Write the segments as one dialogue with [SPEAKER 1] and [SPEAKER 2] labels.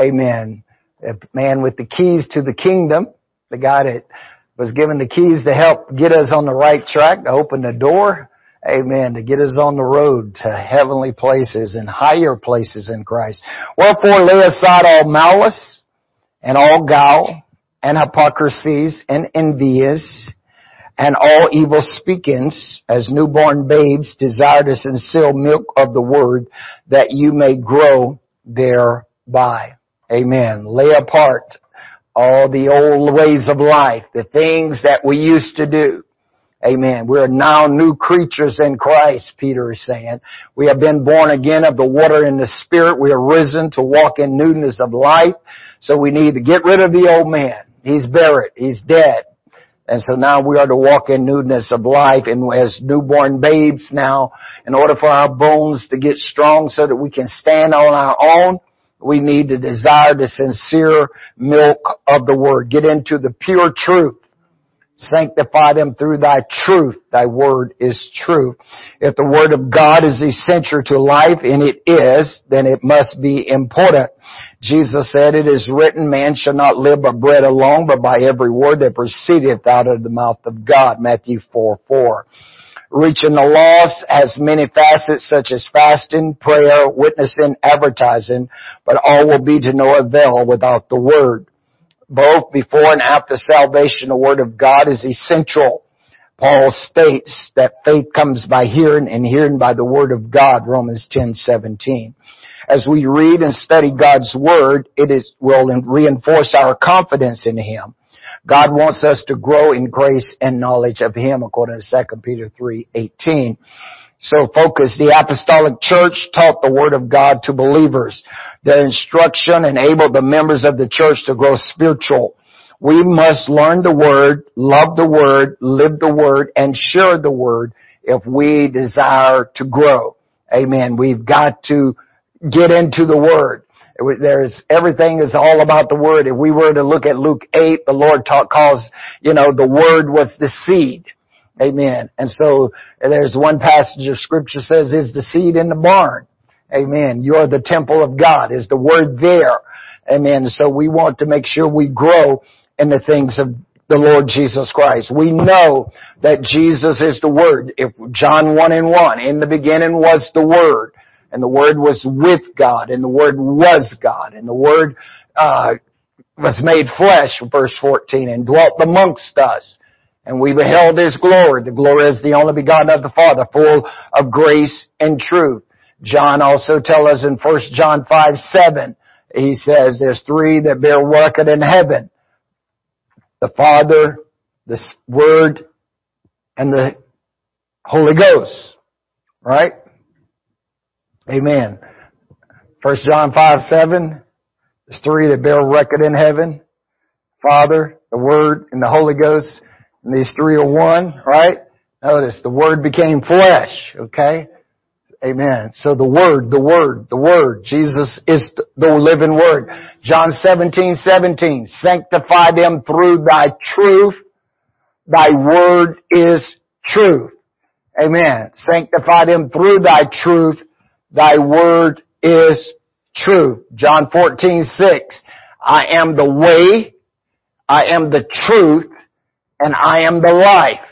[SPEAKER 1] Amen. A man with the keys to the kingdom, the guy that was given the keys to help get us on the right track, to open the door. Amen. To get us on the road to heavenly places and higher places in Christ. Wherefore lay aside all malice and all guile and hypocrisies and envious and all evil speakings as newborn babes desire the sincere milk of the word that you may grow thereby. Amen. Lay apart all the old ways of life, the things that we used to do. Amen. We are now new creatures in Christ, Peter is saying. We have been born again of the water and the spirit. We are risen to walk in newness of life. So we need to get rid of the old man. He's buried. He's dead. And so now we are to walk in newness of life and as newborn babes now, in order for our bones to get strong so that we can stand on our own, we need to desire the sincere milk of the Word. Get into the pure truth. Sanctify them through thy truth. Thy word is true. If the word of God is essential to life, and it is, then it must be important. Jesus said, it is written, man shall not live by bread alone, but by every word that proceedeth out of the mouth of God. Matthew 4, 4. Reaching the lost has many facets such as fasting, prayer, witnessing, advertising, but all will be to no avail without the word both before and after salvation, the Word of God is essential. Paul states that faith comes by hearing and hearing by the Word of God, Romans 10, 17. As we read and study God's Word, it is, will reinforce our confidence in Him. God wants us to grow in grace and knowledge of Him according to 2 Peter 3, 18 so focus. The apostolic church taught the word of God to believers. Their instruction enabled the members of the church to grow spiritual. We must learn the word, love the word, live the word, and share the word if we desire to grow. Amen. We've got to get into the word. There's everything is all about the word. If we were to look at Luke 8, the Lord taught calls, you know, the word was the seed. Amen. And so there's one passage of scripture says, is the seed in the barn? Amen. You're the temple of God. Is the word there? Amen. So we want to make sure we grow in the things of the Lord Jesus Christ. We know that Jesus is the Word. If John 1 and 1, in the beginning was the Word, and the Word was with God, and the Word was God, and the Word, uh, was made flesh, verse 14, and dwelt amongst us. And we beheld His glory. The glory is the only begotten of the Father, full of grace and truth. John also tells us in 1 John 5, 7, he says there's three that bear record in heaven. The Father, the Word, and the Holy Ghost. Right? Amen. 1 John 5, 7, there's three that bear record in heaven. Father, the Word, and the Holy Ghost. And these three are one, right? Notice the Word became flesh, okay? Amen. So the Word, the Word, the Word. Jesus is the living Word. John 17, 17. Sanctify them through thy truth. Thy Word is truth. Amen. Sanctify them through thy truth. Thy Word is true. John 14, 6. I am the way. I am the truth and I am the life.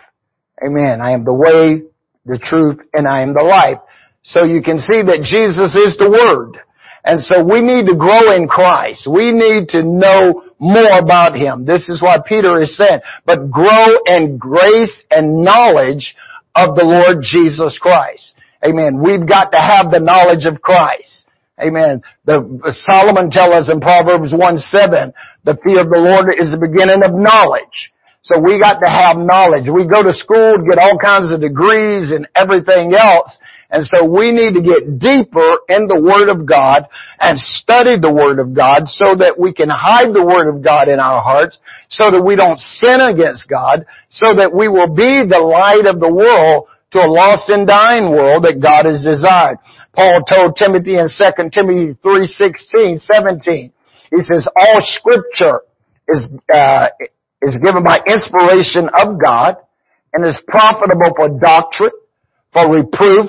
[SPEAKER 1] Amen. I am the way, the truth, and I am the life. So you can see that Jesus is the Word. And so we need to grow in Christ. We need to know more about Him. This is what Peter is saying. But grow in grace and knowledge of the Lord Jesus Christ. Amen. We've got to have the knowledge of Christ. Amen. The, Solomon tells us in Proverbs 1 7, the fear of the Lord is the beginning of knowledge. So we got to have knowledge. We go to school to get all kinds of degrees and everything else. And so we need to get deeper in the Word of God and study the Word of God so that we can hide the Word of God in our hearts so that we don't sin against God so that we will be the light of the world to a lost and dying world that God has desired. Paul told Timothy in 2 Timothy 3, 16, 17, he says, all scripture is, uh, is given by inspiration of God and is profitable for doctrine, for reproof,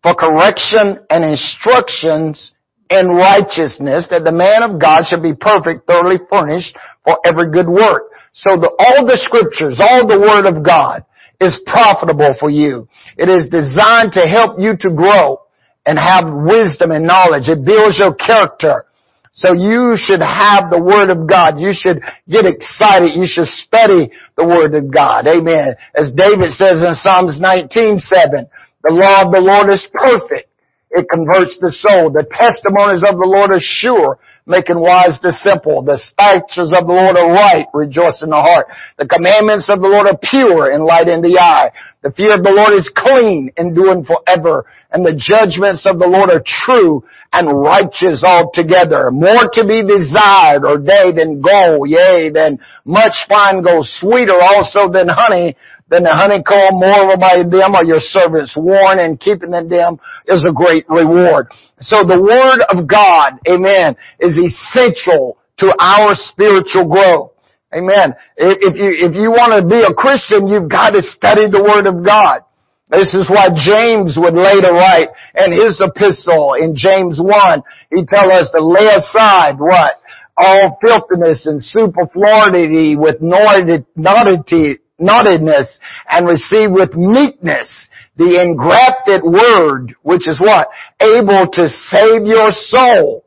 [SPEAKER 1] for correction and instructions in righteousness, that the man of God should be perfect, thoroughly furnished for every good work. So the, all the scriptures, all the word of God is profitable for you. It is designed to help you to grow and have wisdom and knowledge. It builds your character. So you should have the Word of God. You should get excited. You should study the Word of God. Amen. As David says in Psalms 19:7, the law of the Lord is perfect. It converts the soul. The testimonies of the Lord are sure making wise the simple. The statutes of the Lord are right, rejoice in the heart. The commandments of the Lord are pure, and light in the eye. The fear of the Lord is clean, enduring forever. And the judgments of the Lord are true and righteous altogether. More to be desired or day than gold, yea, than much fine gold, sweeter also than honey, then the honeycomb, moreover by them are your servants warned, and keeping them is a great reward. So the Word of God, amen, is essential to our spiritual growth. Amen. If you, if you want to be a Christian, you've got to study the Word of God. This is why James would later write in his epistle in James 1, he tell us to lay aside what? All filthiness and superfluity with naughty, naughtiness and receive with meekness the engrafted word, which is what? Able to save your soul.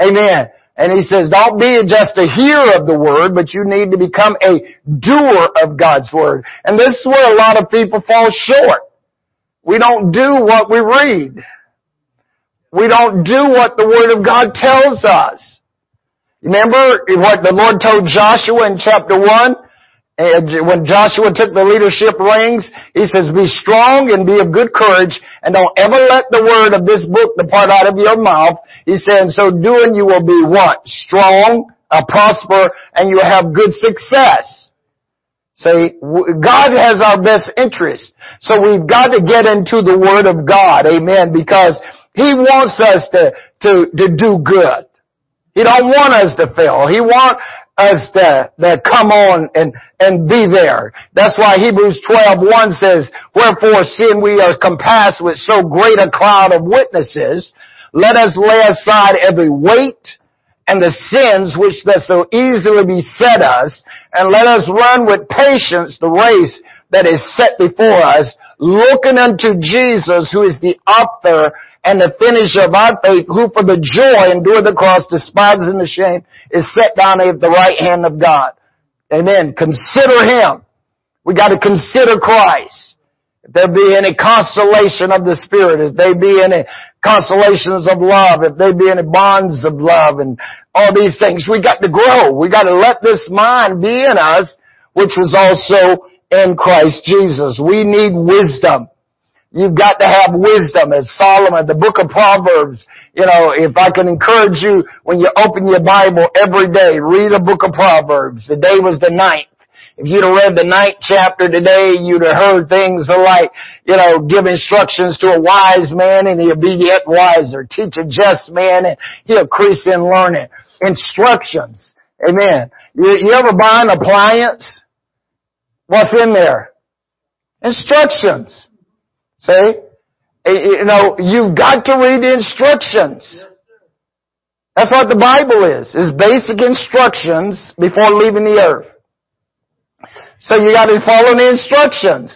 [SPEAKER 1] Amen. And he says, don't be just a hearer of the word, but you need to become a doer of God's word. And this is where a lot of people fall short. We don't do what we read. We don't do what the word of God tells us. Remember what the Lord told Joshua in chapter 1? When Joshua took the leadership reins, he says, be strong and be of good courage and don't ever let the word of this book depart out of your mouth. He said, so doing you will be what? Strong, uh, prosper, and you will have good success. See, God has our best interest. So we've got to get into the Word of God. Amen. Because He wants us to, to, to do good. He don't want us to fail. He want us to, to come on and, and be there. That's why Hebrews 12, 1 says, Wherefore seeing we are compassed with so great a cloud of witnesses, let us lay aside every weight and the sins which does so easily beset us, and let us run with patience the race that is set before us, looking unto Jesus, who is the author and the finisher of our faith, who for the joy endured the cross, despising the shame, is set down at the right hand of God. Amen. Consider Him. We got to consider Christ. If there be any consolation of the Spirit, if there be any consolations of love, if there be any bonds of love and all these things, we got to grow. We got to let this mind be in us, which was also in Christ Jesus. We need wisdom. You've got to have wisdom as Solomon, the book of Proverbs. You know, if I can encourage you when you open your Bible every day, read a book of Proverbs. The day was the ninth. If you'd have read the ninth chapter today, you'd have heard things like, you know, give instructions to a wise man and he'll be yet wiser. Teach a just man and he'll increase in learning. Instructions. Amen. You, you ever buy an appliance? What's in there? Instructions. See? Eh, eh, you know, you've got to read the instructions. That's what the Bible is, is basic instructions before leaving the earth. So you gotta follow the instructions.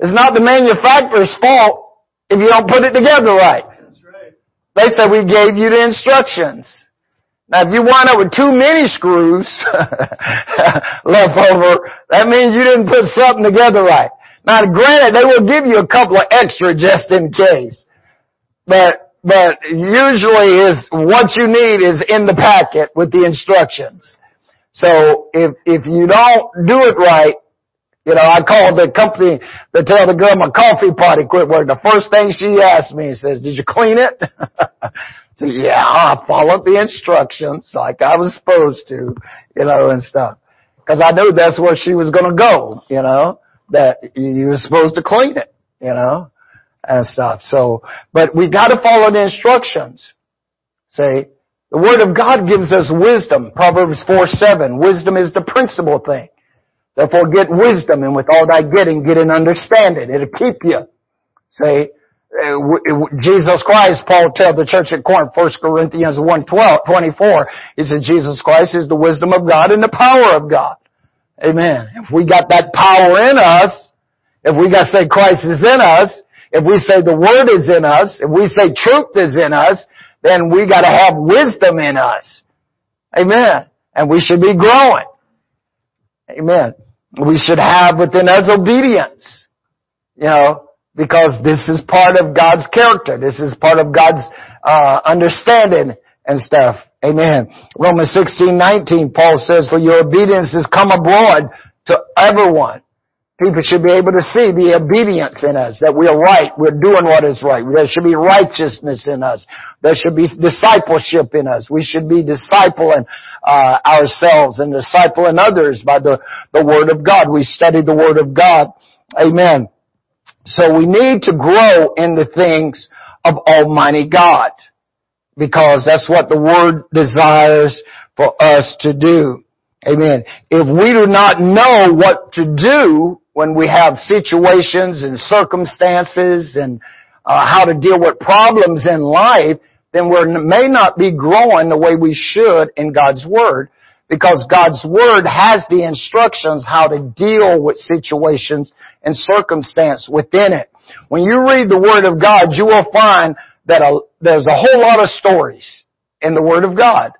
[SPEAKER 1] It's not the manufacturer's fault if you don't put it together right. They said we gave you the instructions. Now if you wind up with too many screws left over, that means you didn't put something together right. Now granted, they will give you a couple of extra just in case. But, but usually is what you need is in the packet with the instructions. So if, if you don't do it right, you know, I called the company to tell the girl my coffee pot quit working. The first thing she asked me says, did you clean it? I said, yeah, I followed the instructions like I was supposed to, you know, and stuff. Cause I knew that's where she was gonna go, you know that you were supposed to clean it, you know, and stuff. So, but we got to follow the instructions. Say, the Word of God gives us wisdom. Proverbs 4, 7. Wisdom is the principal thing. Therefore get wisdom and with all thy getting, get an understanding. It'll keep you. Say, uh, Jesus Christ, Paul tells the church at Corinth, 1 Corinthians 1, 12, 24, he said Jesus Christ is the wisdom of God and the power of God. Amen. If we got that power in us, if we got say Christ is in us, if we say the Word is in us, if we say truth is in us, then we got to have wisdom in us. Amen. And we should be growing. Amen. We should have within us obedience. You know, because this is part of God's character. This is part of God's uh, understanding and stuff. Amen. Romans 16, 19, Paul says, for your obedience has come abroad to everyone. People should be able to see the obedience in us, that we are right, we're doing what is right. There should be righteousness in us. There should be discipleship in us. We should be discipling uh, ourselves and disciple discipling others by the, the Word of God. We study the Word of God. Amen. So we need to grow in the things of Almighty God because that's what the Word desires for us to do. Amen. If we do not know what to do when we have situations and circumstances and uh, how to deal with problems in life, then we may not be growing the way we should in God's Word because God's Word has the instructions how to deal with situations and circumstance within it. When you read the Word of God, you will find that a, there's a whole lot of stories in the Word of God.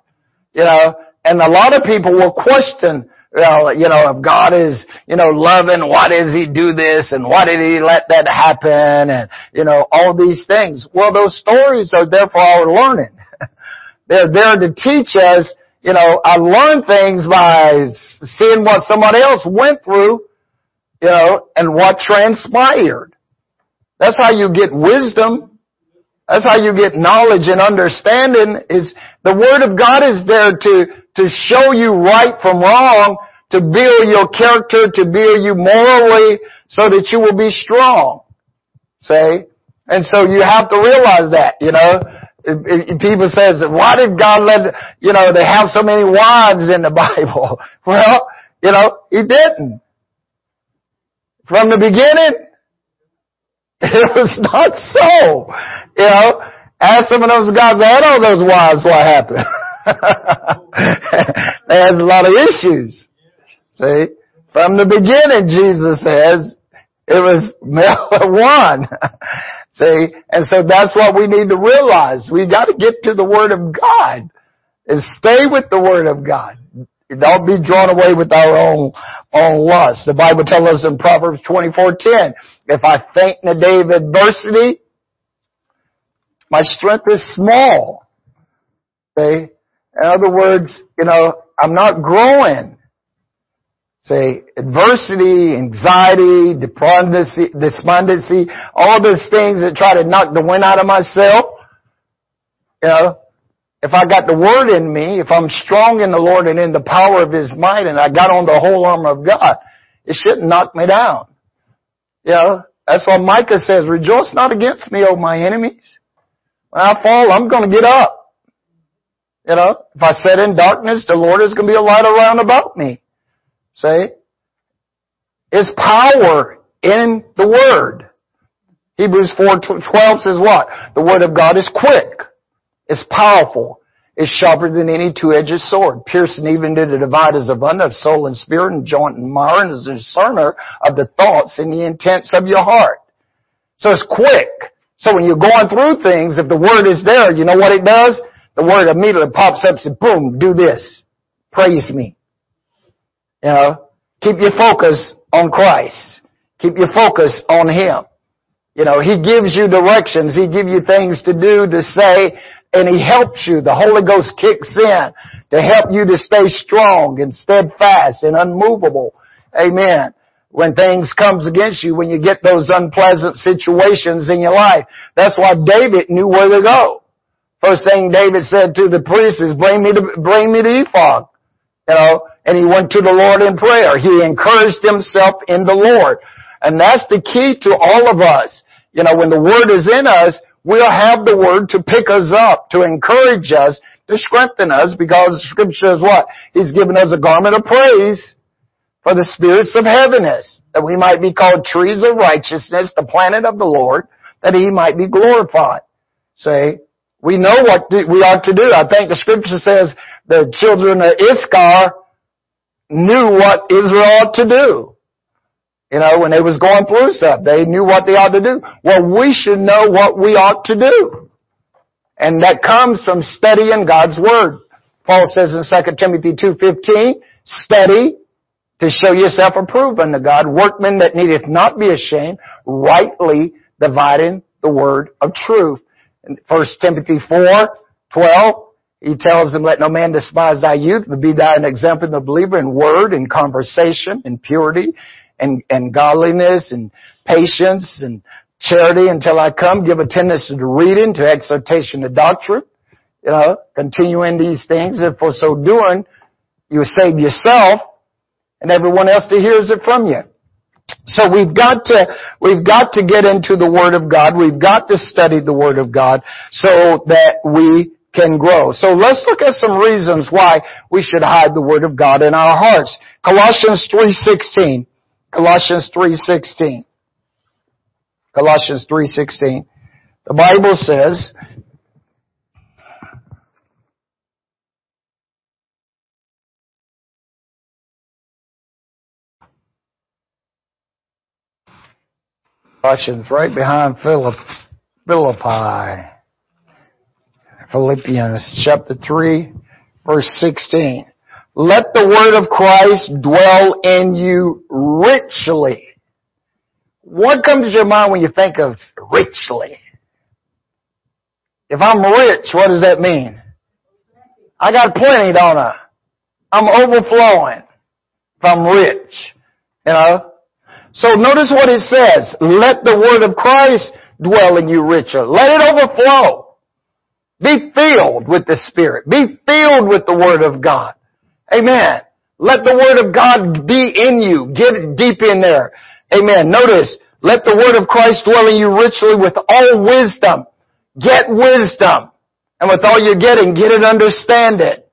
[SPEAKER 1] You know, and a lot of people will question well, you know, if God is, you know, loving, why does He do this and why did He let that happen and, you know, all these things. Well, those stories are there for our learning. They're there to teach us, you know, I learn things by seeing what somebody else went through, you know, and what transpired. That's how you get wisdom. That's how you get knowledge and understanding is the Word of God is there to, to show you right from wrong, to build your character, to build you morally so that you will be strong. See? And so you have to realize that, you know. People says, why did God let, you know, they have so many wives in the Bible? Well, you know, He didn't. From the beginning, It was not so. You know, ask some of those guys that all those wives what happened. had a lot of issues. See? From the beginning, Jesus says, it was one. See? And so that's what we need to realize. We gotta get to the Word of God. And stay with the Word of God. Don't be drawn away with our own, own lust. The Bible tells us in Proverbs 24:10, if I faint in the day of adversity, my strength is small. See? In other words, you know, I'm not growing. Say, adversity, anxiety, despondency, despondency, all those things that try to knock the wind out of myself. You know, if I got the word in me, if I'm strong in the Lord and in the power of His might and I got on the whole armor of God, it shouldn't knock me down. You know, that's why Micah says, rejoice not against me, O my enemies. When I fall, I'm gonna get up. You know, if I sit in darkness, the Lord is gonna be a light around about me. See? It's power in the Word. Hebrews 4.12 says what? The Word of God is quick is powerful, is sharper than any two-edged sword, piercing even to the dividers of of soul and spirit and joint and marrow, and is a discerner of the thoughts and the intents of your heart. So it's quick. So when you're going through things, if the word is there, you know what it does? The word immediately pops up and says, boom, do this. Praise me. You know, keep your focus on Christ. Keep your focus on Him. You know, He gives you directions. He gives you things to do, to say, and He helps you. The Holy Ghost kicks in to help you to stay strong and steadfast and unmovable. Amen. When things comes against you, when you get those unpleasant situations in your life. That's why David knew where to go. First thing David said to the priest is, bring me to, bring me the ephod. You know, and he went to the Lord in prayer. He encouraged himself in the Lord. And that's the key to all of us. You know, when the Word is in us, we'll have the word to pick us up, to encourage us, to strengthen us, because scripture says what? He's given us a garment of praise for the spirits of heaviness, that we might be called trees of righteousness, the planet of the Lord, that he might be glorified. Say, we know what we ought to do. I think the scripture says the children of Issachar knew what Israel ought to do. You know, when they was going through stuff, they knew what they ought to do. Well, we should know what we ought to do. And that comes from studying God's Word. Paul says in 2 Timothy 2.15, study to show yourself approved unto God, workmen that needeth not be ashamed, rightly dividing the word of truth. In 1 Timothy 4, 12, he tells them, let no man despise thy youth, but be thou an example of the believer in word, in conversation, in purity, and, and godliness, and patience, and charity until I come. Give attendance to reading, to exhortation to doctrine. You know, continuing these things. If for so doing, you save yourself and everyone else that hears it from you. So we've got to, we've got to get into the Word of God. We've got to study the Word of God so that we can grow. So let's look at some reasons why we should hide the Word of God in our hearts. Colossians 3.16. Colossians 3.16. Colossians 3.16. The Bible says, Colossians right behind Philip, Philippi. Philippians chapter 3 verse 16. Let the word of Christ dwell in you richly. What comes to your mind when you think of richly? If I'm rich, what does that mean? I got plenty, don't I? I'm overflowing. If I'm rich, you know? So notice what it says. Let the word of Christ dwell in you richer. Let it overflow. Be filled with the Spirit. Be filled with the word of God. Amen. Let the word of God be in you. Get deep in there. Amen. Notice, let the word of Christ dwell in you richly with all wisdom. Get wisdom. And with all you're getting, get it, understand it.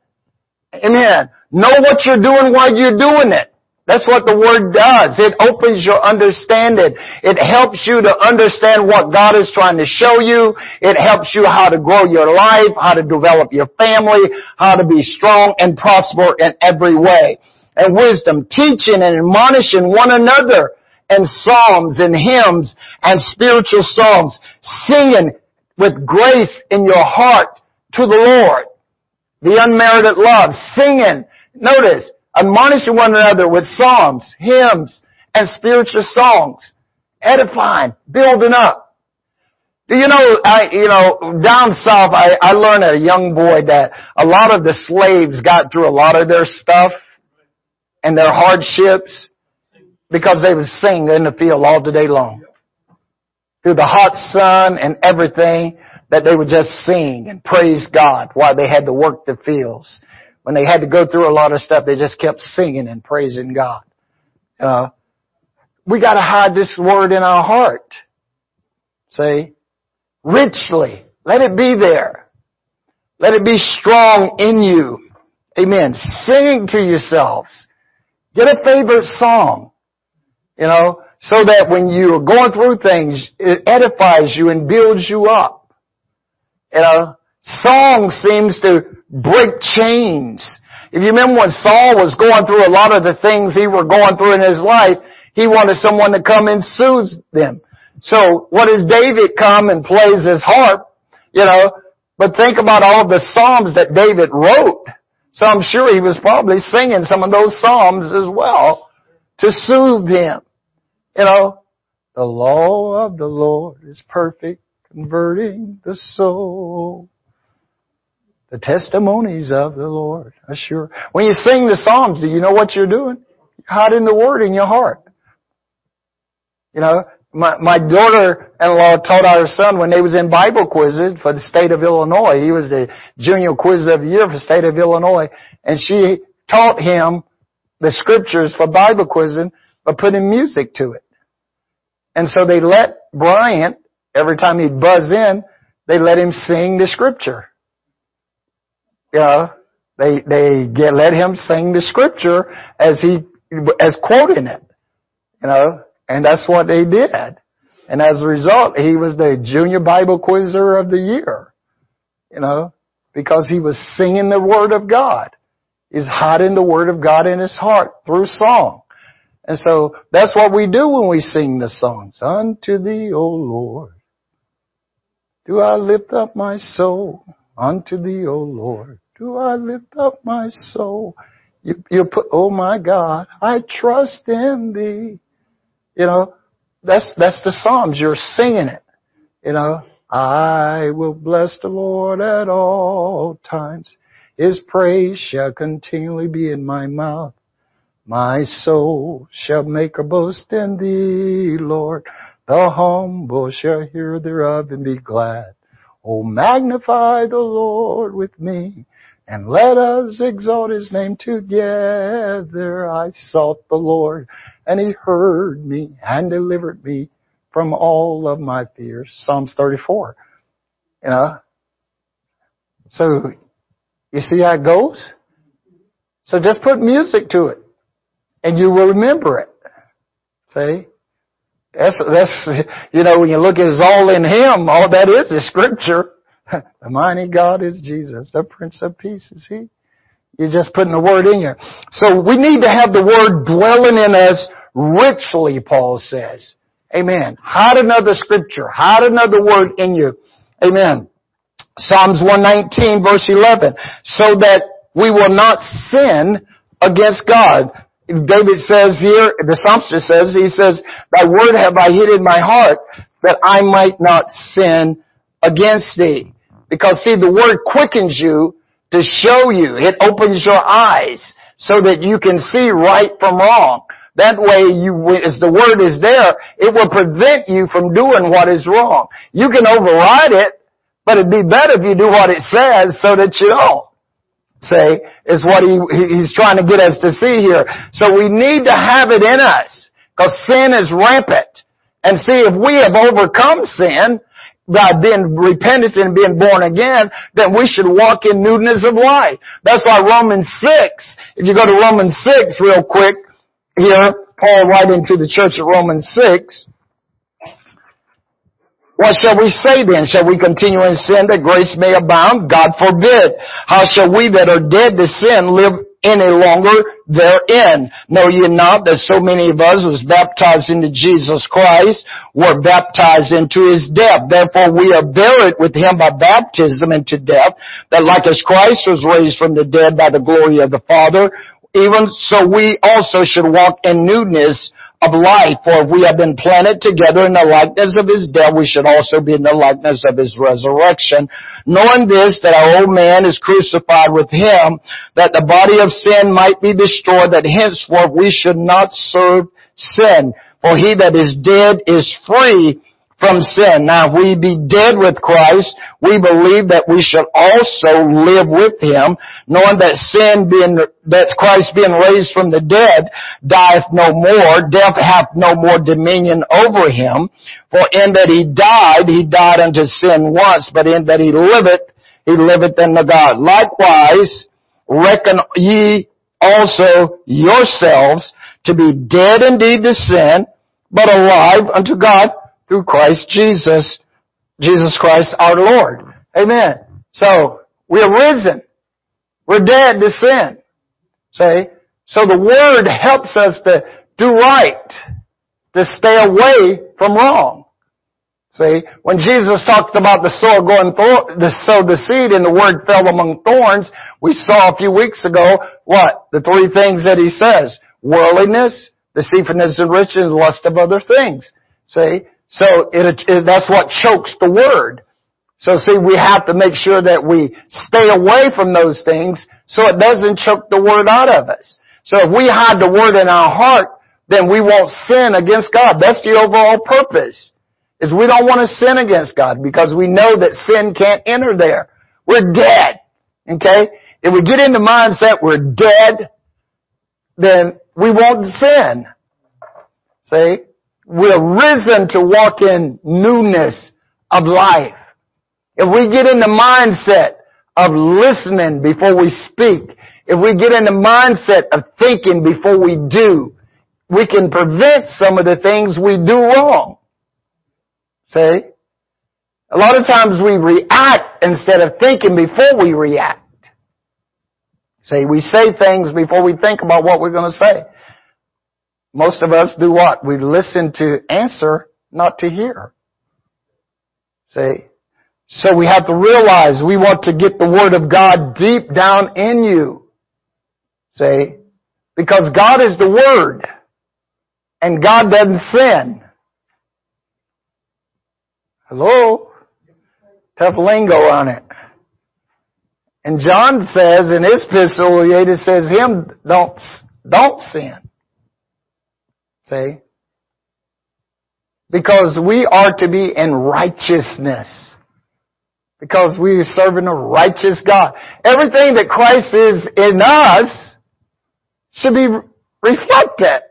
[SPEAKER 1] Amen. Know what you're doing while you're doing it. That's what the Word does. It opens your understanding. It helps you to understand what God is trying to show you. It helps you how to grow your life, how to develop your family, how to be strong and prosper in every way. And wisdom, teaching and admonishing one another and psalms and hymns and spiritual songs, singing with grace in your heart to the Lord. The unmerited love, singing. Notice, admonishing one another with psalms, hymns, and spiritual songs, edifying, building up. Do you know, I, you know, down south, I, I learned as a young boy that a lot of the slaves got through a lot of their stuff and their hardships because they would sing in the field all the day long. Through the hot sun and everything, that they would just sing and praise God while they had to work the fields when they had to go through a lot of stuff, they just kept singing and praising God. Uh, we gotta hide this word in our heart. See? Richly. Let it be there. Let it be strong in you. Amen. Sing to yourselves. Get a favorite song. You know, so that when you are going through things, it edifies you and builds you up. You know, song seems to break chains. If you remember when Saul was going through a lot of the things he were going through in his life, he wanted someone to come and soothe them. So what does David come and plays his harp, you know, but think about all the psalms that David wrote. So I'm sure he was probably singing some of those psalms as well to soothe him. You know, the law of the Lord is perfect, converting the soul. The testimonies of the Lord are sure. When you sing the Psalms, do you know what you're doing? You're hiding the Word in your heart. You know, my, my daughter-in-law taught our son when they was in Bible quizzes for the state of Illinois. He was the junior quiz of the year for the state of Illinois. And she taught him the scriptures for Bible quizzing by putting music to it. And so they let Bryant, every time he'd buzz in, they let him sing the scripture know, they, they get, let him sing the scripture as he, as quoting it, you know, and that's what they did. And as a result, he was the junior Bible quizzer of the year. You know, because he was singing the Word of God. He's hiding the Word of God in his heart through song. And so that's what we do when we sing the songs. Unto thee, O Lord, do I lift up my soul. Unto thee, O Lord, do I lift up my soul. You, you put, oh my God, I trust in thee. You know, that's, that's the Psalms. You're singing it. You know, I will bless the Lord at all times. His praise shall continually be in my mouth. My soul shall make a boast in thee, Lord. The humble shall hear thereof and be glad. Oh, magnify the Lord with me and let us exalt his name together. I sought the Lord and he heard me and delivered me from all of my fears. Psalms 34. You know? So, you see how it goes? So just put music to it and you will remember it. See? That's, that's, you know, when you look at it's all in Him, all that is is Scripture. The mighty God is Jesus. The Prince of Peace is He. You're just putting the Word in you. So we need to have the Word dwelling in us richly, Paul says. Amen. Hide another Scripture. Hide another Word in you. Amen. Psalms 119 verse 11. So that we will not sin against God. David says here, the psalmist says, he says, Thy word have I hid in my heart that I might not sin against thee. Because see, the word quickens you to show you. It opens your eyes so that you can see right from wrong. That way you, as the word is there, it will prevent you from doing what is wrong. You can override it, but it'd be better if you do what it says so that you don't say, is what he, he's trying to get us to see here. So we need to have it in us, because sin is rampant. And see, if we have overcome sin, by being repentance and being born again, then we should walk in newness of life. That's why Romans 6, if you go to Romans 6 real quick, here, Paul writing to the church of Romans 6, what shall we say then? Shall we continue in sin that grace may abound? God forbid. How shall we that are dead to sin live any longer therein? Know ye not that so many of us was baptized into Jesus Christ were baptized into his death? Therefore we are buried with him by baptism into death, that like as Christ was raised from the dead by the glory of the Father, even so we also should walk in newness of life. For if we have been planted together in the likeness of his death, we should also be in the likeness of his resurrection. Knowing this, that our old man is crucified with him, that the body of sin might be destroyed, that henceforth we should not serve sin. For he that is dead is free from sin. Now, if we be dead with Christ, we believe that we shall also live with Him, knowing that sin being, that Christ being raised from the dead, dieth no more, death hath no more dominion over Him. For in that He died, He died unto sin once, but in that He liveth, He liveth unto God. Likewise, reckon ye also yourselves to be dead indeed to sin, but alive unto God through Christ Jesus, Jesus Christ our Lord. Amen. So, we're risen. We're dead to sin. See? So the Word helps us to do right, to stay away from wrong. See, when Jesus talked about the sower going thor- to sow the seed and the word fell among thorns, we saw a few weeks ago what? The three things that he says. Worldliness, deceitfulness and riches, and lust of other things. See? So it, it, that's what chokes the word. So see, we have to make sure that we stay away from those things so it doesn't choke the word out of us. So if we hide the word in our heart, then we won't sin against God. That's the overall purpose. Is we don't want to sin against God because we know that sin can't enter there. We're dead. Okay? If we get in the mindset we're dead, then we won't sin. See? We're risen to walk in newness of life. If we get in the mindset of listening before we speak, if we get in the mindset of thinking before we do, we can prevent some of the things we do wrong. See? A lot of times we react instead of thinking before we react. See, we say things before we think about what we're going to say. Most of us do what? We listen to answer, not to hear. See? So we have to realize we want to get the Word of God deep down in you. See? Because God is the Word. And God doesn't sin. Hello? Tough lingo on it. And John says in his epistle, it says him don't, don't sin. See? Because we are to be in righteousness. Because we are serving a righteous God. Everything that Christ is in us should be reflected.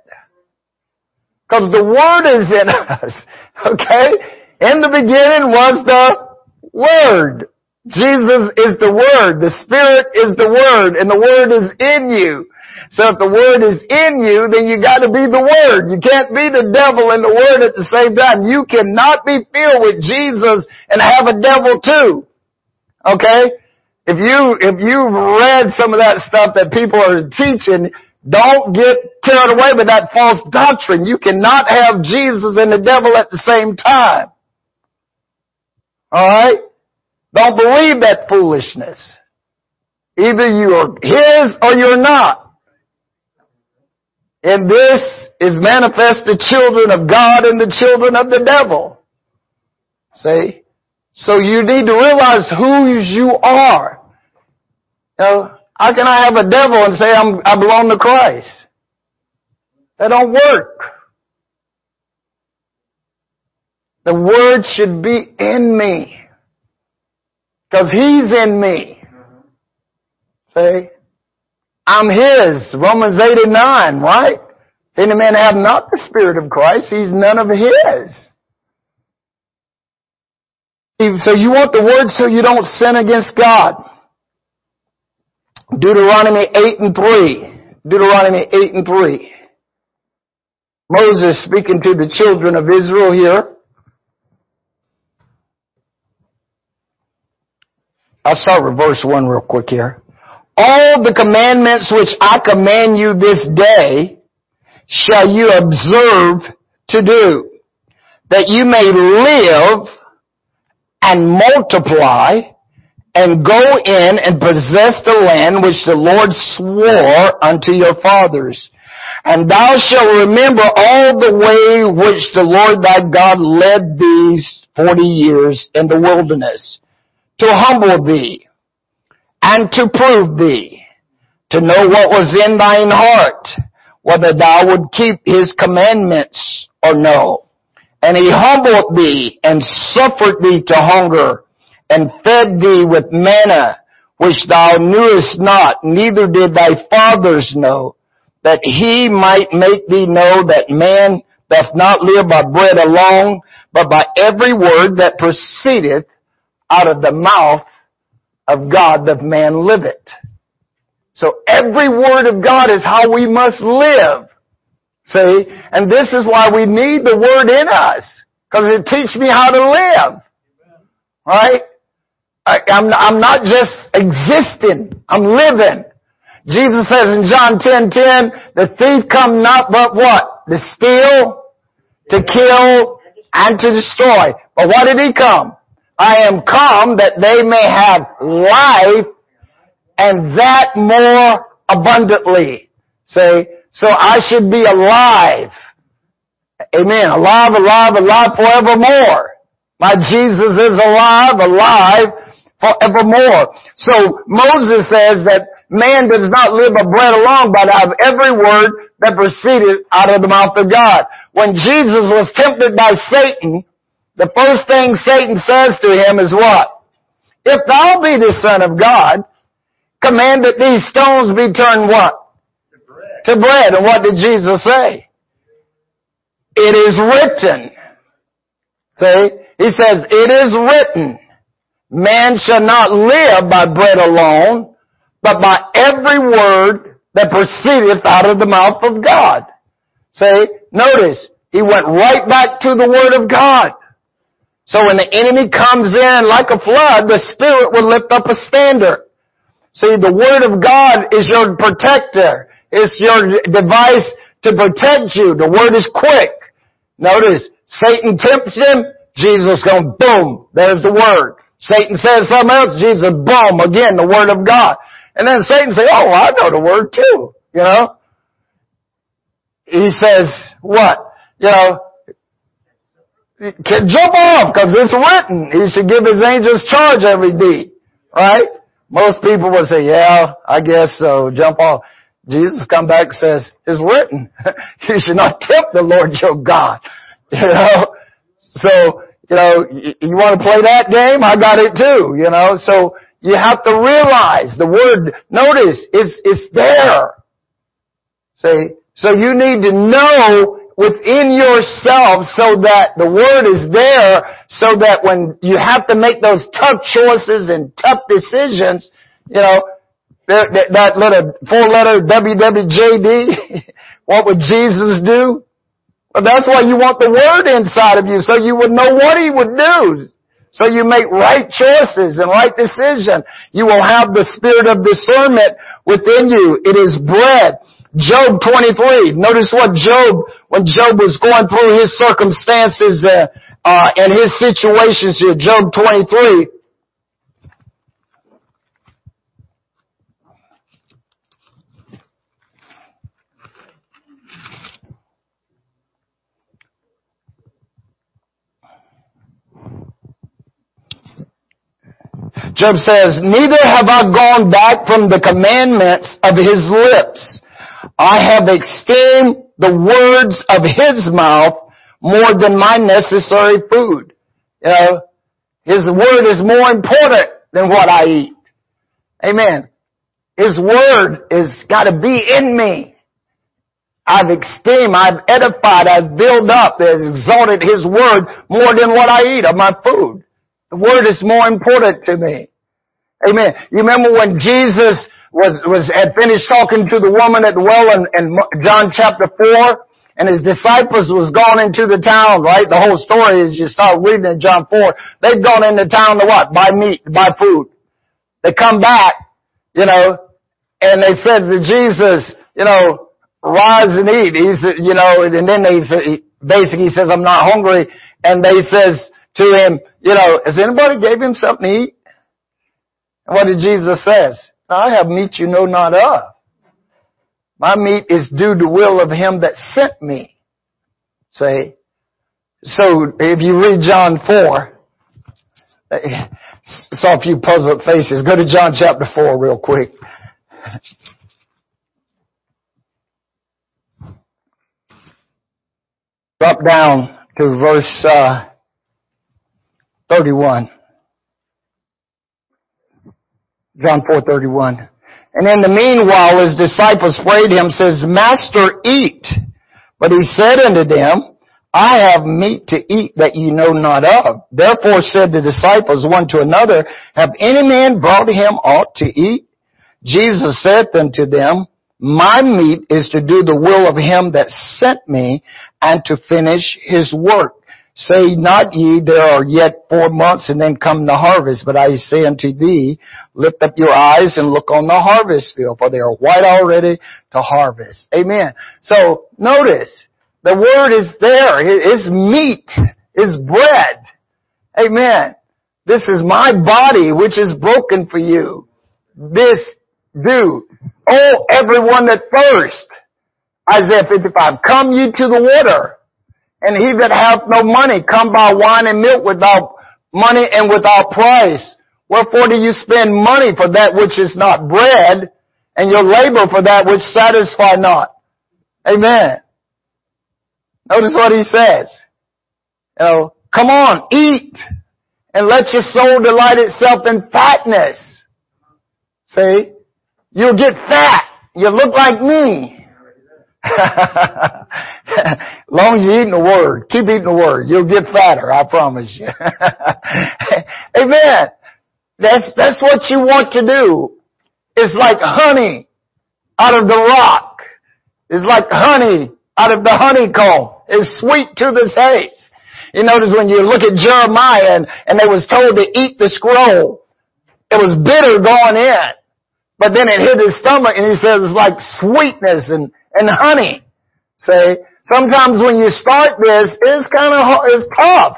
[SPEAKER 1] Because the Word is in us. Okay? In the beginning was the Word. Jesus is the Word. The Spirit is the Word. And the Word is in you. So if the Word is in you, then you gotta be the Word. You can't be the devil and the Word at the same time. You cannot be filled with Jesus and have a devil too. Okay? If you, if you read some of that stuff that people are teaching, don't get carried away with that false doctrine. You cannot have Jesus and the devil at the same time. Alright? Don't believe that foolishness. Either you are His or you're not. And this is manifest the children of God and the children of the devil. See? So you need to realize who you are. You know, how can I have a devil and say I'm, I belong to Christ? That don't work. The word should be in me. Cause he's in me. See? I'm his. Romans 8 and 9, right? Any man have not the Spirit of Christ, he's none of his. So you want the word so you don't sin against God. Deuteronomy 8 and 3. Deuteronomy 8 and 3. Moses speaking to the children of Israel here. I'll start with verse 1 real quick here. All the commandments which I command you this day shall you observe to do, that you may live and multiply and go in and possess the land which the Lord swore unto your fathers. And thou shalt remember all the way which the Lord thy God led these forty years in the wilderness, to humble thee, and to prove thee, to know what was in thine heart, whether thou would keep his commandments or no. And he humbled thee and suffered thee to hunger and fed thee with manna, which thou knewest not, neither did thy fathers know, that he might make thee know that man doth not live by bread alone, but by every word that proceedeth out of the mouth of God that man liveth. So every word of God is how we must live. See? And this is why we need the word in us. Cause it teaches me how to live. Right? I, am I'm not just existing. I'm living. Jesus says in John 10, 10, the thief come not but what? To steal, to kill, and to destroy. But what did he come? I am come that they may have life and that more abundantly. Say, So I should be alive. Amen. Alive, alive, alive forevermore. My Jesus is alive, alive, forevermore. So Moses says that man does not live by bread alone, but of every word that proceeded out of the mouth of God. When Jesus was tempted by Satan, the first thing Satan says to him is what? If thou be the son of God, command that these stones be turned what? To bread. To bread. And what did Jesus say? It is written. See? He says, it is written. Man shall not live by bread alone, but by every word that proceedeth out of the mouth of God. See, notice, he went right back to the Word of God. So when the enemy comes in like a flood, the Spirit will lift up a standard. See, the Word of God is your protector. It's your device to protect you. The Word is quick. Notice, Satan tempts him, Jesus going boom, there's the Word. Satan says something else, Jesus boom, again, the Word of God. And then Satan say, oh, I know the Word too, you know. He says, what? You know, can jump off because it's written. He should give his angels charge every day. Right? Most people would say, yeah, I guess so. Jump off. Jesus come back and says, it's written. you should not tempt the Lord your God. You know? So, you know, you want to play that game? I got it too, you know? So, you have to realize the word, notice, it's, it's there. See? So you need to know within yourself so that the word is there so that when you have to make those tough choices and tough decisions, you know, that, that, that little four letter WWJD, what would Jesus do? Well, that's why you want the word inside of you so you would know what he would do. So you make right choices and right decision. You will have the spirit of discernment within you. It is bread. Job 23. Notice what Job, when Job was going through his circumstances uh, uh, and his situations here. Job 23. Job says, Neither have I gone back from the commandments of his lips. I have esteemed the words of his mouth more than my necessary food. His word is more important than what I eat. Amen. His word is gotta be in me. I've esteemed, I've edified, I've built up, I've exalted His Word more than what I eat of my food. The Word is more important to me. Amen. You remember when Jesus was, was, had finished talking to the woman at the well in, in John chapter 4, and his disciples was gone into the town, right? The whole story is you start reading in John 4. They've gone into town to what? Buy meat, buy food. They come back, you know, and they said to Jesus, you know, rise and eat. He said, you know, and then they basically he says, I'm not hungry. And they says to him, you know, has anybody gave him something to eat? What did Jesus says? I have meat you know not of. My meat is do the will of him that sent me. Say, so if you read John 4, saw a few puzzled faces. Go to John chapter 4 real quick. Drop down to verse uh, 31. John 4:31. And in the meanwhile his disciples prayed him, says, Master, eat. But he said unto them, I have meat to eat that ye know not of. Therefore said the disciples one to another, Have any man brought him aught to eat? Jesus said unto them, My meat is to do the will of him that sent me and to finish his work. Say not ye, there are yet four months and then come the harvest, but I say unto thee, lift up your eyes and look on the harvest field, for they are white already to harvest. Amen. So, notice, the word is there. It's meat. It's bread. Amen. This is my body which is broken for you. This do. Oh, everyone that thirst. Isaiah 55. Come ye to the water. And he that hath no money come buy wine and milk without money and without price. Wherefore do you spend money for that which is not bread and your labor for that which satisfy not? Amen. Notice what he says. You know, come on, eat and let your soul delight itself in fatness. See? You'll get fat. You look like me. long as you're eating the word, keep eating the word. You'll get fatter, I promise you. Amen. That's, that's what you want to do. It's like honey out of the rock. It's like honey out of the honeycomb. It's sweet to the taste. You notice when you look at Jeremiah and, and they was told to eat the scroll, it was bitter going in. But then it hit his stomach and he said it was like sweetness and, and honey. Say, sometimes when you start this, it's kind of, it's tough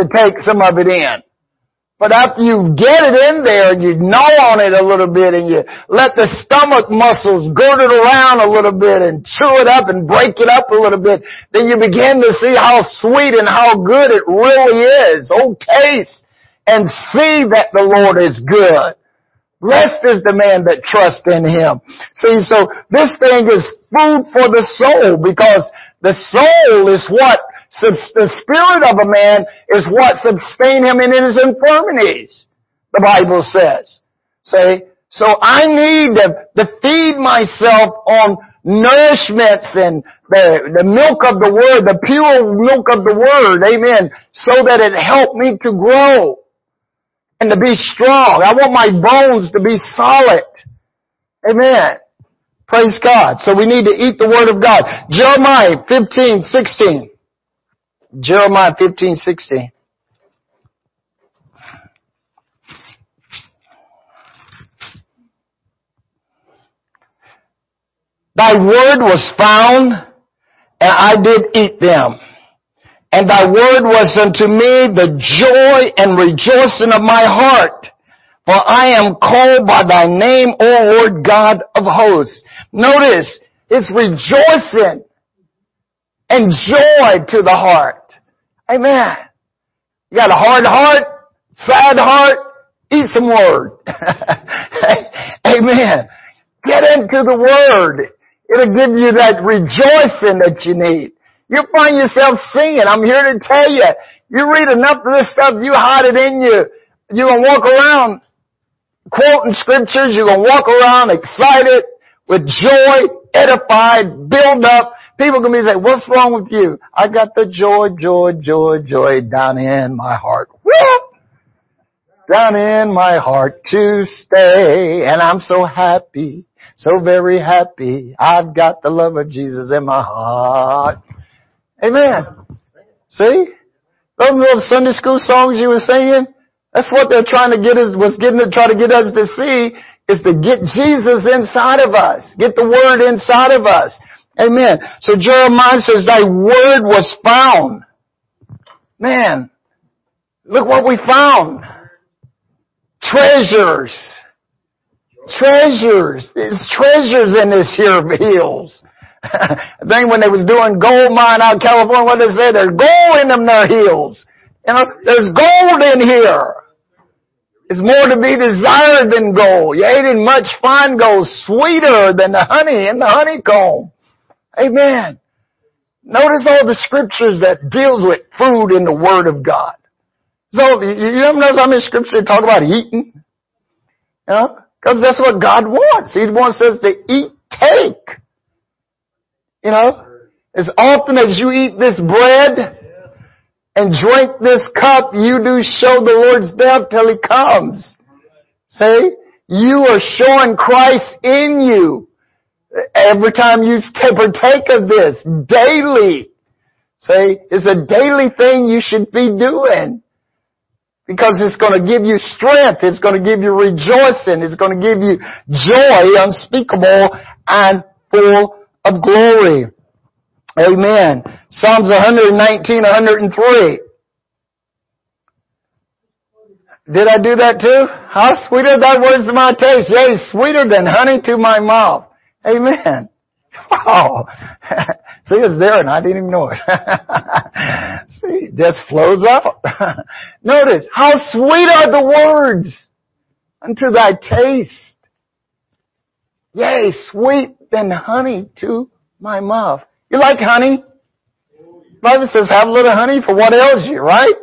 [SPEAKER 1] to take some of it in. But after you get it in there and you gnaw on it a little bit and you let the stomach muscles gird it around a little bit and chew it up and break it up a little bit, then you begin to see how sweet and how good it really is. Oh, taste and see that the Lord is good. Blessed is the man that trusts in Him. See, so this thing is food for the soul because the soul is what the spirit of a man is what sustain him in his infirmities, the Bible says. See? So I need to, to feed myself on nourishments and the, the milk of the Word, the pure milk of the Word, amen, so that it help me to grow and to be strong. I want my bones to be solid. Amen. Praise God. So we need to eat the Word of God. Jeremiah 15, 16. Jeremiah 15, 16. Thy word was found, and I did eat them. And thy word was unto me the joy and rejoicing of my heart. For I am called by thy name, O Lord God of hosts. Notice, it's rejoicing and joy to the heart. Amen. You got a hard heart, sad heart, eat some word. Amen. Get into the word. It'll give you that rejoicing that you need. You'll find yourself singing. I'm here to tell you. You read enough of this stuff, you hide it in you. You're gonna walk around quoting scriptures. You're gonna walk around excited with joy, edified, build up, People can be say, what's wrong with you? I got the joy, joy, joy, joy down in my heart. Down in my heart to stay. And I'm so happy, so very happy. I've got the love of Jesus in my heart. Amen. See? Those little Sunday school songs you were singing, that's what they're trying to get us, was getting to try to get us to see is to get Jesus inside of us. Get the Word inside of us. Amen. So Jeremiah says, thy word was found. Man, look what we found. Treasures. Treasures. There's treasures in this here hills. I think when they was doing gold mine out in California, what they say? There's gold in them there hills. You know, there's gold in here. It's more to be desired than gold. You ate in much fine gold, sweeter than the honey in the honeycomb. Amen. Notice all the scriptures that deals with food in the Word of God. So, you don't notice how many scriptures talk about eating? You know? Cause that's what God wants. He wants us to eat, take. You know? As often as you eat this bread and drink this cup, you do show the Lord's death till He comes. See? You are showing Christ in you. Every time you partake of this, daily. Say, it's a daily thing you should be doing. Because it's going to give you strength. It's going to give you rejoicing. It's going to give you joy unspeakable and full of glory. Amen. Psalms 119, 103. Did I do that too? How sweet are thy words to my taste, yea, sweeter than honey to my mouth. Amen. Wow. See, it's there and I didn't even know it. See, it just flows out. Notice, how sweet are the words unto thy taste. Yea, sweet than honey to my mouth. You like honey? Bible says have a little honey for what ails you, right?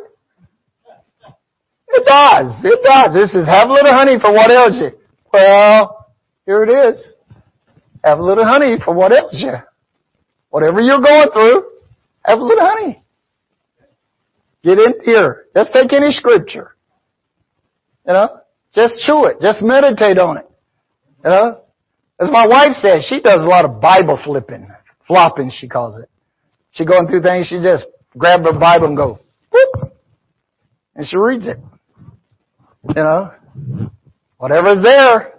[SPEAKER 1] It does. It does. This is have a little honey for what ails you. Well, here it is. Have a little honey for what ails you. Whatever you're going through, have a little honey. Get in here. Just take any scripture. You know, just chew it. Just meditate on it. You know, as my wife says, she does a lot of Bible flipping, flopping, she calls it. She going through things, she just grab her Bible and go, whoop, and she reads it. You know, whatever's there,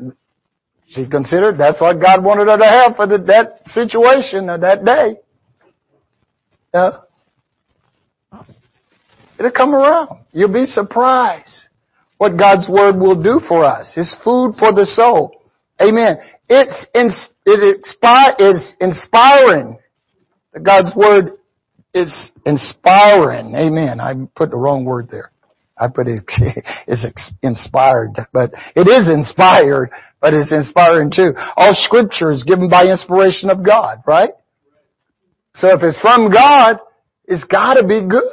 [SPEAKER 1] she considered that's what God wanted her to have for the, that situation or that day. Yeah. It'll come around. You'll be surprised what God's Word will do for us. It's food for the soul. Amen. It's, it inspire, is inspiring. God's Word is inspiring. Amen. I put the wrong word there. I put it is inspired, but it is inspired, but it's inspiring too. All scripture is given by inspiration of God, right? So if it's from God, it's gotta be good.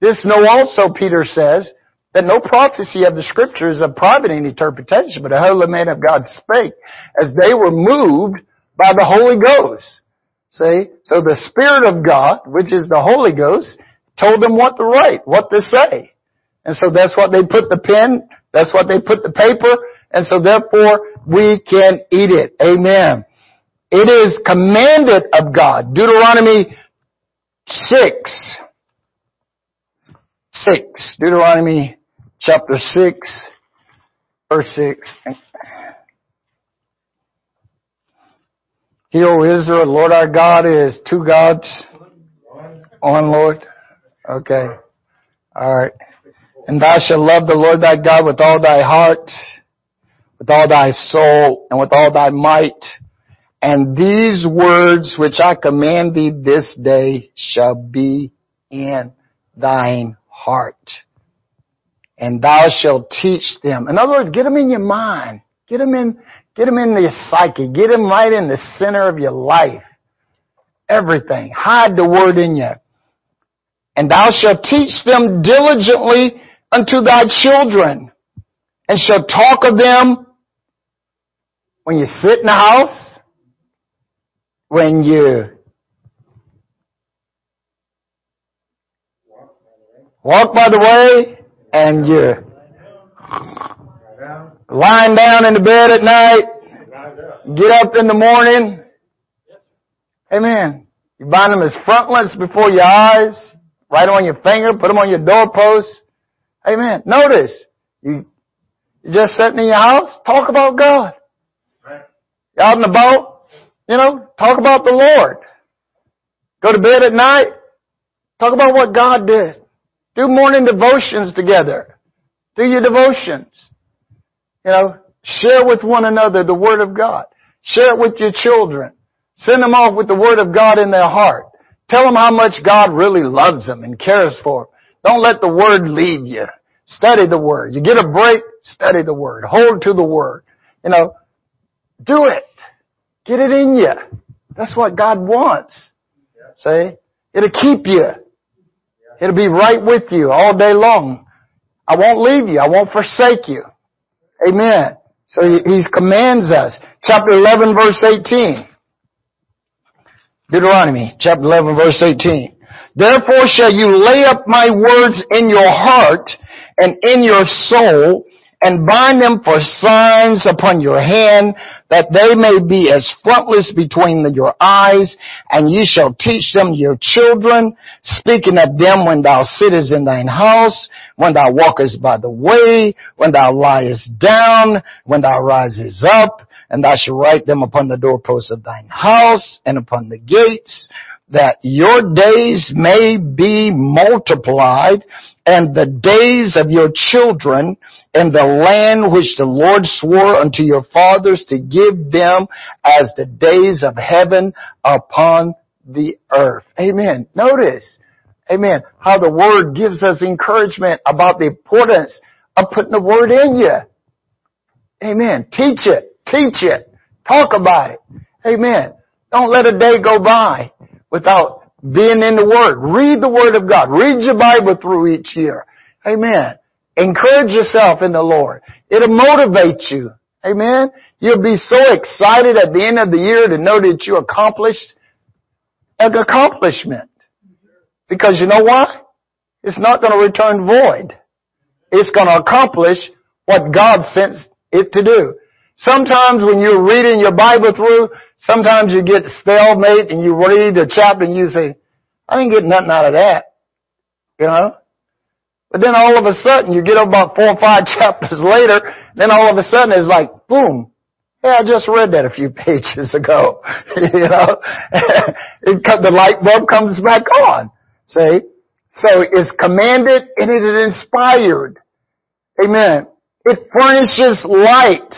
[SPEAKER 1] This know also, Peter says, that no prophecy of the scriptures of private interpretation, but a holy man of God spake as they were moved by the Holy Ghost. See? So the Spirit of God, which is the Holy Ghost, told them what to write, what to say. And so that's what they put the pen, that's what they put the paper, and so therefore we can eat it. Amen. It is commanded of God. Deuteronomy 6. 6. Deuteronomy chapter 6, verse 6. Hear, O Israel, Lord our God is two gods, one Lord. Okay. Alright. And thou shalt love the Lord thy God with all thy heart, with all thy soul, and with all thy might. And these words which I command thee this day shall be in thine heart. And thou shalt teach them. In other words, get them in your mind. Get them in, Get them in the psyche. Get them right in the center of your life. Everything. Hide the word in you. And thou shalt teach them diligently unto thy children, and shalt talk of them when you sit in the house, when you walk by the way, and you lying down in the bed at night, get up in the morning. Amen. You bind them as frontlets before your eyes, them on your finger, put them on your doorpost. Amen. Notice, you, just sitting in your house, talk about God. You out in the boat, you know, talk about the Lord. Go to bed at night, talk about what God did. Do morning devotions together. Do your devotions. You know, share with one another the Word of God. Share it with your children. Send them off with the Word of God in their heart. Tell them how much God really loves them and cares for them. Don't let the Word leave you. Study the Word. You get a break, study the Word. Hold to the Word. You know, do it. Get it in you. That's what God wants. See? It'll keep you. It'll be right with you all day long. I won't leave you. I won't forsake you. Amen. So he, commands us. Chapter 11 verse 18. Deuteronomy chapter 11 verse 18. Therefore shall you lay up my words in your heart and in your soul and bind them for signs upon your hand that they may be as frontlets between the, your eyes, and ye shall teach them your children, speaking of them when thou sittest in thine house, when thou walkest by the way, when thou liest down, when thou risest up, and thou shalt write them upon the doorposts of thine house and upon the gates, that your days may be multiplied and the days of your children in the land which the Lord swore unto your fathers to give them as the days of heaven upon the earth. Amen. Notice, amen, how the word gives us encouragement about the importance of putting the word in you. Amen. Teach it. Teach it. Talk about it. Amen. Don't let a day go by without being in the Word. Read the Word of God. Read your Bible through each year. Amen. Encourage yourself in the Lord. It'll motivate you. Amen. You'll be so excited at the end of the year to know that you accomplished an accomplishment. Because you know what? It's not going to return void. It's going to accomplish what God sent it to do. Sometimes when you're reading your Bible through, sometimes you get stalemate and you read a chapter and you say, I didn't get nothing out of that. You know? But then all of a sudden, you get about four or five chapters later, then all of a sudden it's like, boom. Yeah, I just read that a few pages ago. you know? it, the light bulb comes back on. See? So it's commanded and it is inspired. Amen. It furnishes light.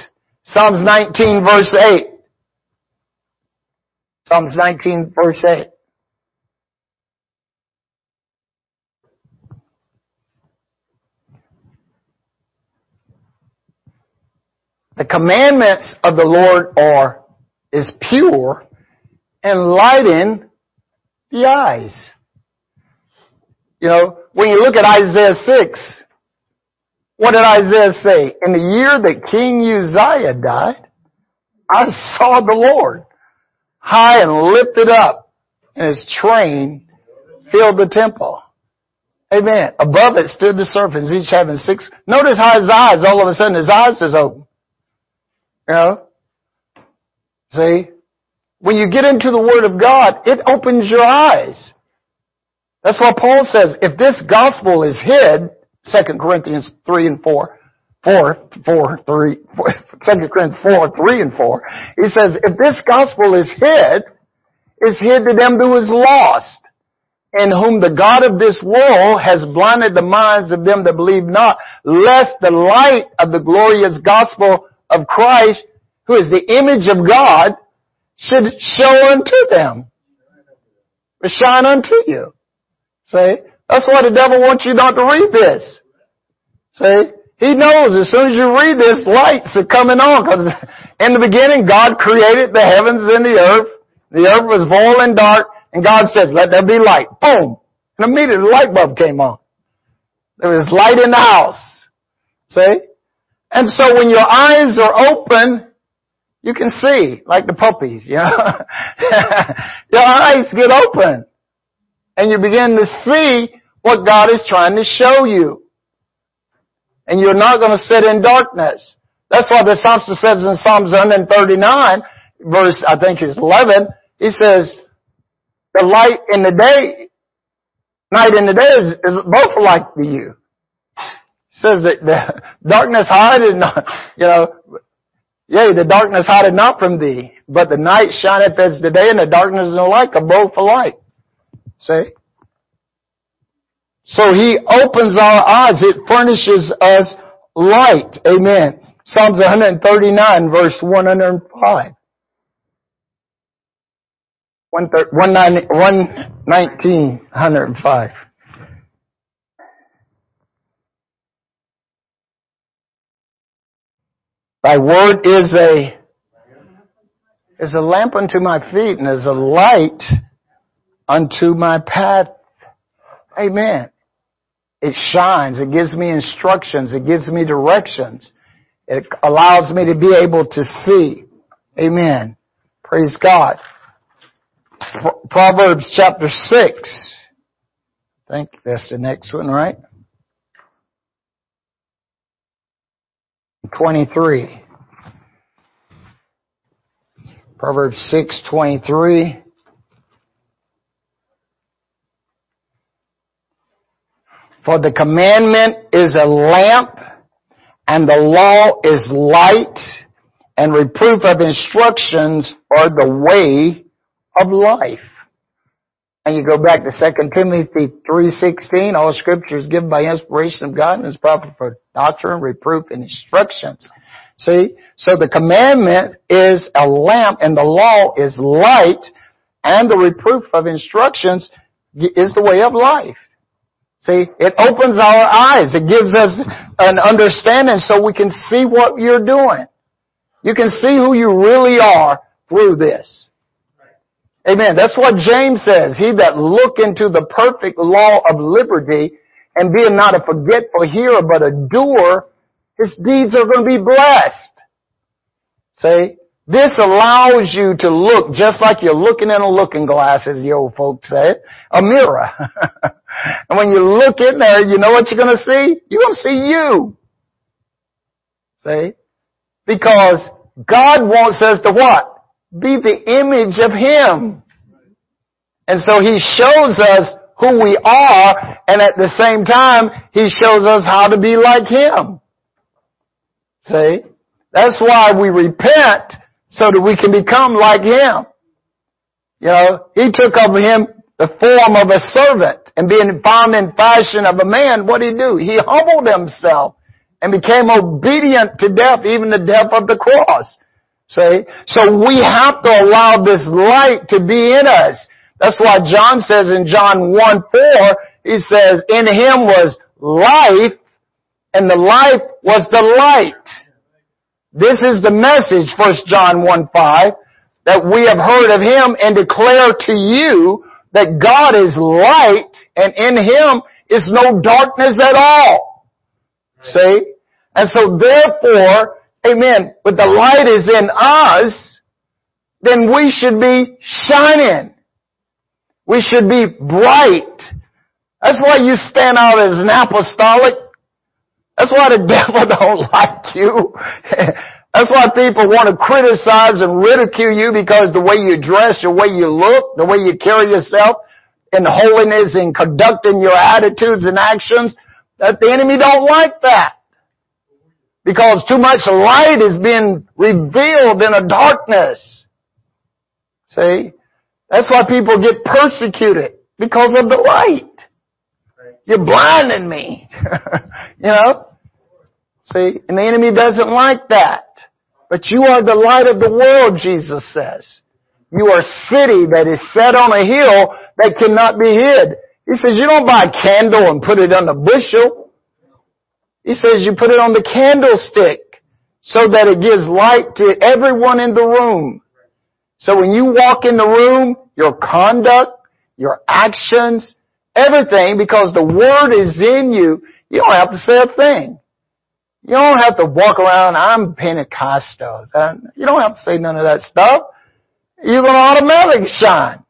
[SPEAKER 1] Psalms 19 verse 8. Psalms 19 verse 8. The commandments of the Lord are, is pure and lighten the eyes. You know, when you look at Isaiah 6, what did Isaiah say? In the year that King Uzziah died, I saw the Lord high and lifted up and his train filled the temple. Amen. Above it stood the serpents, each having six. Notice how his eyes, all of a sudden his eyes is open. You know? See? When you get into the Word of God, it opens your eyes. That's why Paul says, if this gospel is hid, 2 Corinthians 3 and 4, 4, 4, 3, 4, 2 Corinthians 4, 3 and 4, he says, if this gospel is hid, is hid to them who is lost, in whom the God of this world has blinded the minds of them that believe not, lest the light of the glorious gospel of Christ, who is the image of God, should show unto them. Or shine unto you. See? That's why the devil wants you not to read this. See? He knows as soon as you read this, lights are coming on. Because in the beginning, God created the heavens and the earth. The earth was void and dark. And God says, let there be light. Boom. And immediately the light bulb came on. There was light in the house. See? And so when your eyes are open, you can see, like the puppies, you know. your eyes get open. And you begin to see what God is trying to show you. And you're not going to sit in darkness. That's why the psalmist says in Psalms 139, verse, I think it's 11, he says, the light in the day, night in the day is, is both alike to you says that the darkness hideth not, you know, yea, the darkness hideth not from thee, but the night shineth as the day and the darkness is alike, are both alike. See? So he opens our eyes. It furnishes us light. Amen. Psalms 139 verse 105. 119, 105. Thy word is a, is a lamp unto my feet and is a light unto my path. Amen. It shines. It gives me instructions. It gives me directions. It allows me to be able to see. Amen. Praise God. Proverbs chapter 6. I think that's the next one, right? 23. Proverbs 6:23 For the commandment is a lamp and the law is light and reproof of instructions are the way of life. And you go back to 2 Timothy 3.16, all scripture is given by inspiration of God and is proper for doctrine, reproof, and instructions. See? So the commandment is a lamp and the law is light and the reproof of instructions is the way of life. See, it opens our eyes. It gives us an understanding so we can see what you're doing. You can see who you really are through this. Amen. That's what James says. He that look into the perfect law of liberty and being not a forgetful hearer but a doer, his deeds are going to be blessed. See? This allows you to look just like you're looking in a looking glass, as the old folks say, a mirror. and when you look in there, you know what you're going to see? You're going to see you. See? Because God wants us to what? Be the image of Him. And so He shows us who we are, and at the same time, He shows us how to be like Him. See? That's why we repent, so that we can become like Him. You know, He took of Him the form of a servant, and being found in fashion of a man, what did He do? He humbled Himself and became obedient to death, even the death of the cross. See? So we have to allow this light to be in us. That's why John says in John 1 4, he says, in him was life, and the life was the light. This is the message, 1 John 1 5, that we have heard of him and declare to you that God is light and in him is no darkness at all. See? And so therefore, amen, but the light is in us, then we should be shining. We should be bright. That's why you stand out as an apostolic. That's why the devil don't like you. That's why people want to criticize and ridicule you because the way you dress, the way you look, the way you carry yourself in holiness and conducting your attitudes and actions, that the enemy don't like that. Because too much light is being revealed in a darkness. See? That's why people get persecuted because of the light. You're blinding me. you know? See? And the enemy doesn't like that. But you are the light of the world, Jesus says. You are a city that is set on a hill that cannot be hid. He says you don't buy a candle and put it on a bushel. He says you put it on the candlestick so that it gives light to everyone in the room. So when you walk in the room, your conduct, your actions, everything, because the Word is in you, you don't have to say a thing. You don't have to walk around, I'm Pentecostal. You don't have to say none of that stuff. You're going to automatically shine.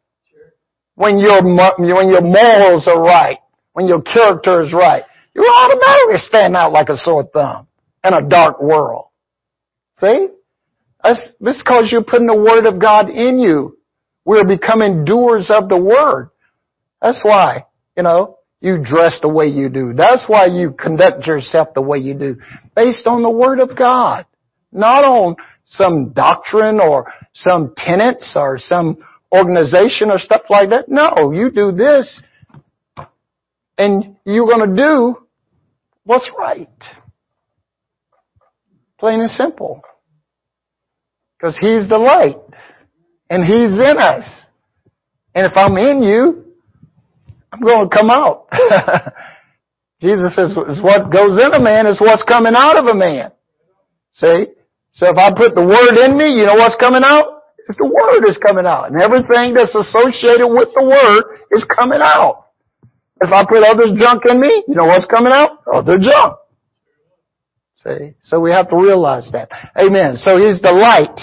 [SPEAKER 1] When your, when your morals are right. When your character is right. You automatically stand out like a sore thumb in a dark world. See? That's, because you're putting the Word of God in you. We're becoming doers of the Word. That's why, you know, you dress the way you do. That's why you conduct yourself the way you do. Based on the Word of God. Not on some doctrine or some tenets or some organization or stuff like that. No, you do this and you're going to do what's right. Plain and simple. Because He's the light. And He's in us. And if I'm in you, I'm going to come out. Jesus says, what goes in a man is what's coming out of a man. See? So if I put the Word in me, you know what's coming out? It's the Word is coming out. And everything that's associated with the Word is coming out. If I put other junk in me, you know what's coming out? Oh, other junk. See? So we have to realize that. Amen. So He's the light.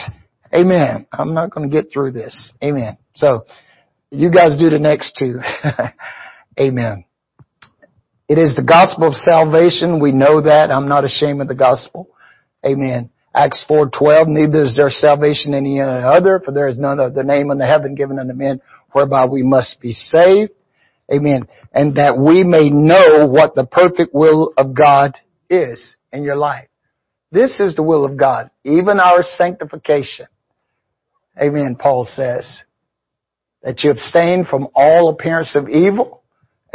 [SPEAKER 1] Amen. I'm not going to get through this. Amen. So, you guys do the next two. Amen. It is the gospel of salvation. We know that. I'm not ashamed of the gospel. Amen. Acts 4:12 Neither is there salvation in any other, for there is none other name under heaven given unto men whereby we must be saved. Amen. And that we may know what the perfect will of God is in your life. This is the will of God, even our sanctification. Amen, Paul says. That you abstain from all appearance of evil.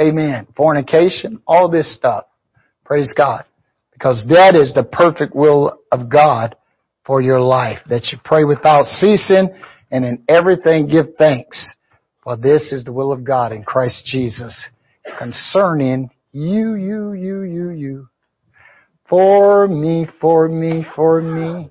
[SPEAKER 1] Amen. Fornication, all this stuff. Praise God. Because that is the perfect will of God for your life. That you pray without ceasing and in everything give thanks. For this is the will of God in Christ Jesus concerning you, you, you, you, you. For me, for me, for me.